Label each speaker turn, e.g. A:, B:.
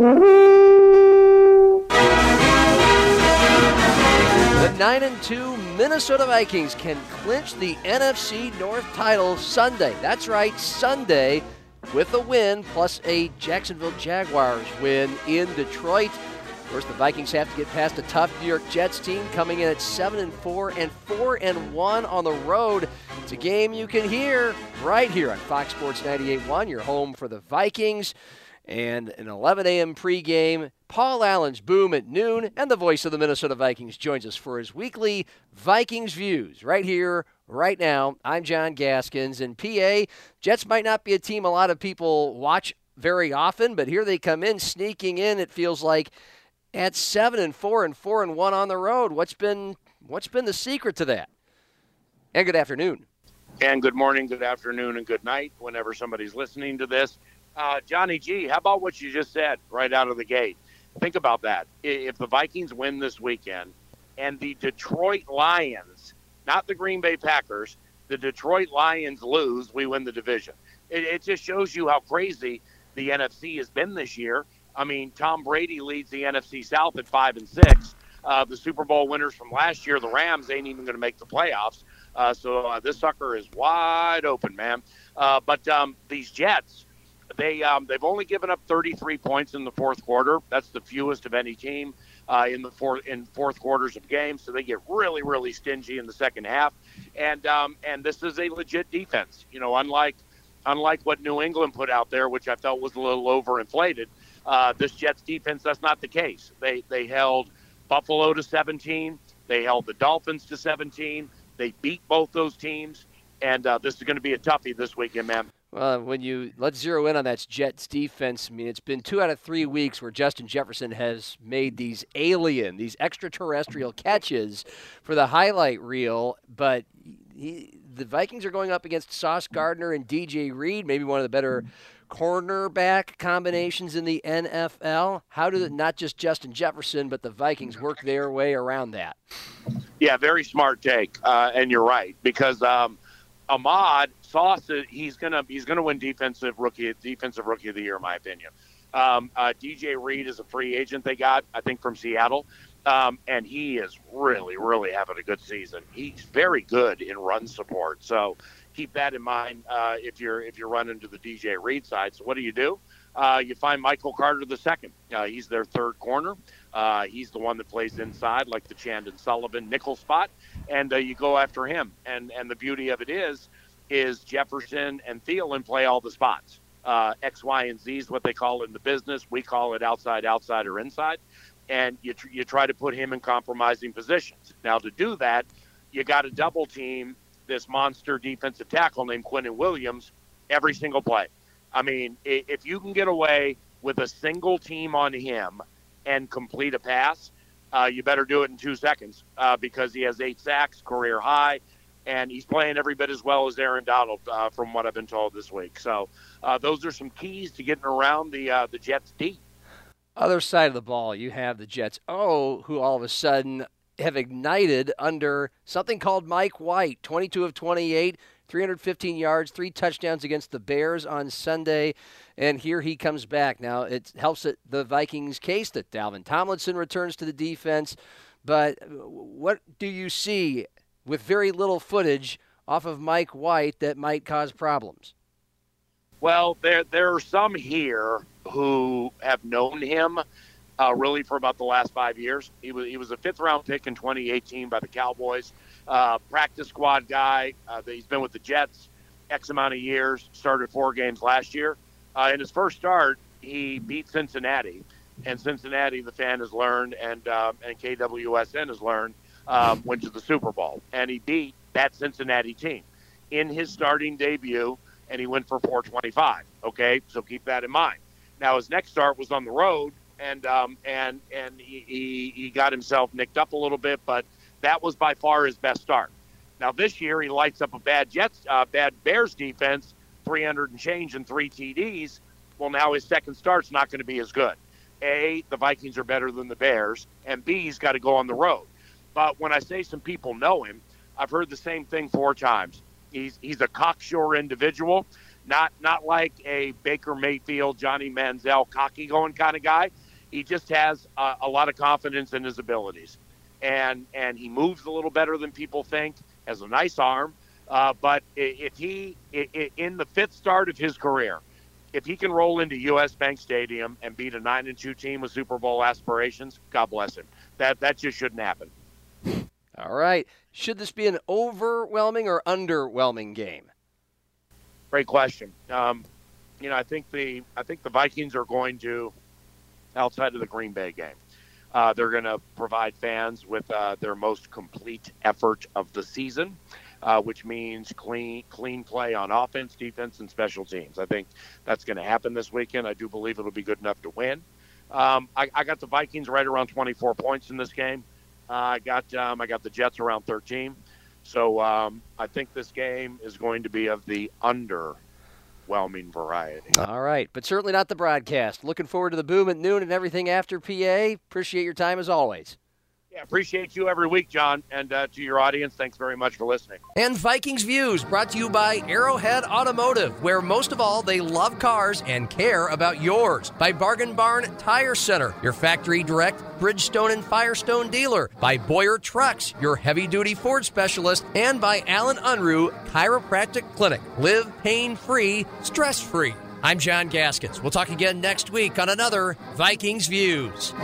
A: The 9 and 2 Minnesota Vikings can clinch the NFC North title Sunday. That's right, Sunday with a win plus a Jacksonville Jaguars win in Detroit. Of course, the Vikings have to get past a tough New York Jets team coming in at 7 and 4 and 4 and 1 on the road. It's a game you can hear right here on Fox Sports 98.1, your home for the Vikings. And an 11 a.m. pregame. Paul Allen's Boom at noon, and the voice of the Minnesota Vikings joins us for his weekly Vikings Views right here, right now. I'm John Gaskins, and PA, Jets might not be a team a lot of people watch very often, but here they come in, sneaking in, it feels like at seven and four and four and one on the road. What's been what's been the secret to that? And good afternoon.
B: And good morning, good afternoon, and good night whenever somebody's listening to this. Uh, Johnny G, how about what you just said right out of the gate? Think about that. If the Vikings win this weekend and the Detroit Lions, not the Green Bay Packers, the Detroit Lions lose, we win the division. It, it just shows you how crazy the NFC has been this year. I mean, Tom Brady leads the NFC South at five and six. Uh, the Super Bowl winners from last year, the Rams, ain't even going to make the playoffs. Uh, so uh, this sucker is wide open, man. Uh, but um, these Jets, they um, they've only given up 33 points in the fourth quarter. That's the fewest of any team uh, in the fourth in fourth quarters of games. So they get really really stingy in the second half. And um, and this is a legit defense. You know, unlike unlike what New England put out there, which I felt was a little overinflated. Uh, this Jets defense, that's not the case. They they held Buffalo to 17. They held the Dolphins to 17. They beat both those teams, and uh, this is going to be a toughie this weekend, man.
A: Well, when you let's zero in on that Jets defense. I mean, it's been two out of three weeks where Justin Jefferson has made these alien, these extraterrestrial catches for the highlight reel. But he, the Vikings are going up against Sauce Gardner and DJ Reed, maybe one of the better cornerback combinations in the NFL. How do not just Justin Jefferson, but the Vikings work their way around that?
B: Yeah, very smart take, uh, and you're right because. Um, Ahmad Sauce, he's gonna he's gonna win defensive rookie defensive rookie of the year, in my opinion. Um, uh, DJ Reed is a free agent they got, I think, from Seattle, um, and he is really really having a good season. He's very good in run support, so keep that in mind uh, if you're if you're running to the DJ Reed side. So what do you do? Uh, you find Michael Carter the second. Uh, he's their third corner. Uh, he's the one that plays inside, like the Chandon Sullivan nickel spot, and uh, you go after him. And and the beauty of it is, is Jefferson and Thielen play all the spots. Uh, X, Y, and Z is what they call in the business. We call it outside, outside, or inside. And you tr- you try to put him in compromising positions. Now to do that, you got to double team this monster defensive tackle named Quinnen Williams every single play. I mean, if you can get away with a single team on him and complete a pass, uh, you better do it in two seconds uh, because he has eight sacks, career high, and he's playing every bit as well as Aaron Donald, uh, from what I've been told this week. So uh, those are some keys to getting around the uh, the Jets deep.
A: Other side of the ball, you have the Jets. Oh, who all of a sudden have ignited under something called Mike White, 22 of 28, 315 yards, three touchdowns against the Bears on Sunday. And here he comes back. Now, it helps the Vikings' case that Dalvin Tomlinson returns to the defense. But what do you see with very little footage off of Mike White that might cause problems?
B: Well, there there are some here who have known him uh, really for about the last five years. He was he was a fifth round pick in 2018 by the Cowboys uh, practice squad guy. Uh, he's been with the Jets X amount of years, started four games last year. Uh, in his first start, he beat Cincinnati. And Cincinnati, the fan has learned, and, uh, and KWSN has learned, um, went to the Super Bowl. And he beat that Cincinnati team in his starting debut, and he went for 425. Okay, so keep that in mind. Now, his next start was on the road, and um, and and he, he, he got himself nicked up a little bit, but – that was by far his best start. Now this year he lights up a bad Jets, uh, bad Bears defense, 300 and change and three TDs. Well, now his second start's not going to be as good. A, the Vikings are better than the Bears, and B, he's got to go on the road. But when I say some people know him, I've heard the same thing four times. He's he's a cocksure individual. Not not like a Baker Mayfield, Johnny Manziel, cocky going kind of guy. He just has a, a lot of confidence in his abilities, and and he moves a little better than people think. Has a nice arm, uh, but if he in the fifth start of his career, if he can roll into U.S. Bank Stadium and beat a nine and two team with Super Bowl aspirations, God bless him. That that just shouldn't happen.
C: All right. Should this be an overwhelming or underwhelming game?
B: Great question. Um, you know, I think the I think the Vikings are going to, outside of the Green Bay game, uh, they're going to provide fans with uh, their most complete effort of the season, uh, which means clean clean play on offense, defense, and special teams. I think that's going to happen this weekend. I do believe it'll be good enough to win. Um, I, I, got the Vikings right around 24 points in this game. I got um, I got the Jets around 13. So um, I think this game is going to be of the underwhelming variety.
C: All right, but certainly not the broadcast. Looking forward to the boom at noon and everything after PA. Appreciate your time as always.
B: Appreciate you every week, John. And uh, to your audience, thanks very much for listening.
A: And Vikings Views brought to you by Arrowhead Automotive, where most of all, they love cars and care about yours. By Bargain Barn Tire Center, your factory direct Bridgestone and Firestone dealer. By Boyer Trucks, your heavy duty Ford specialist. And by Alan Unruh Chiropractic Clinic. Live pain free, stress free. I'm John Gaskins. We'll talk again next week on another Vikings Views.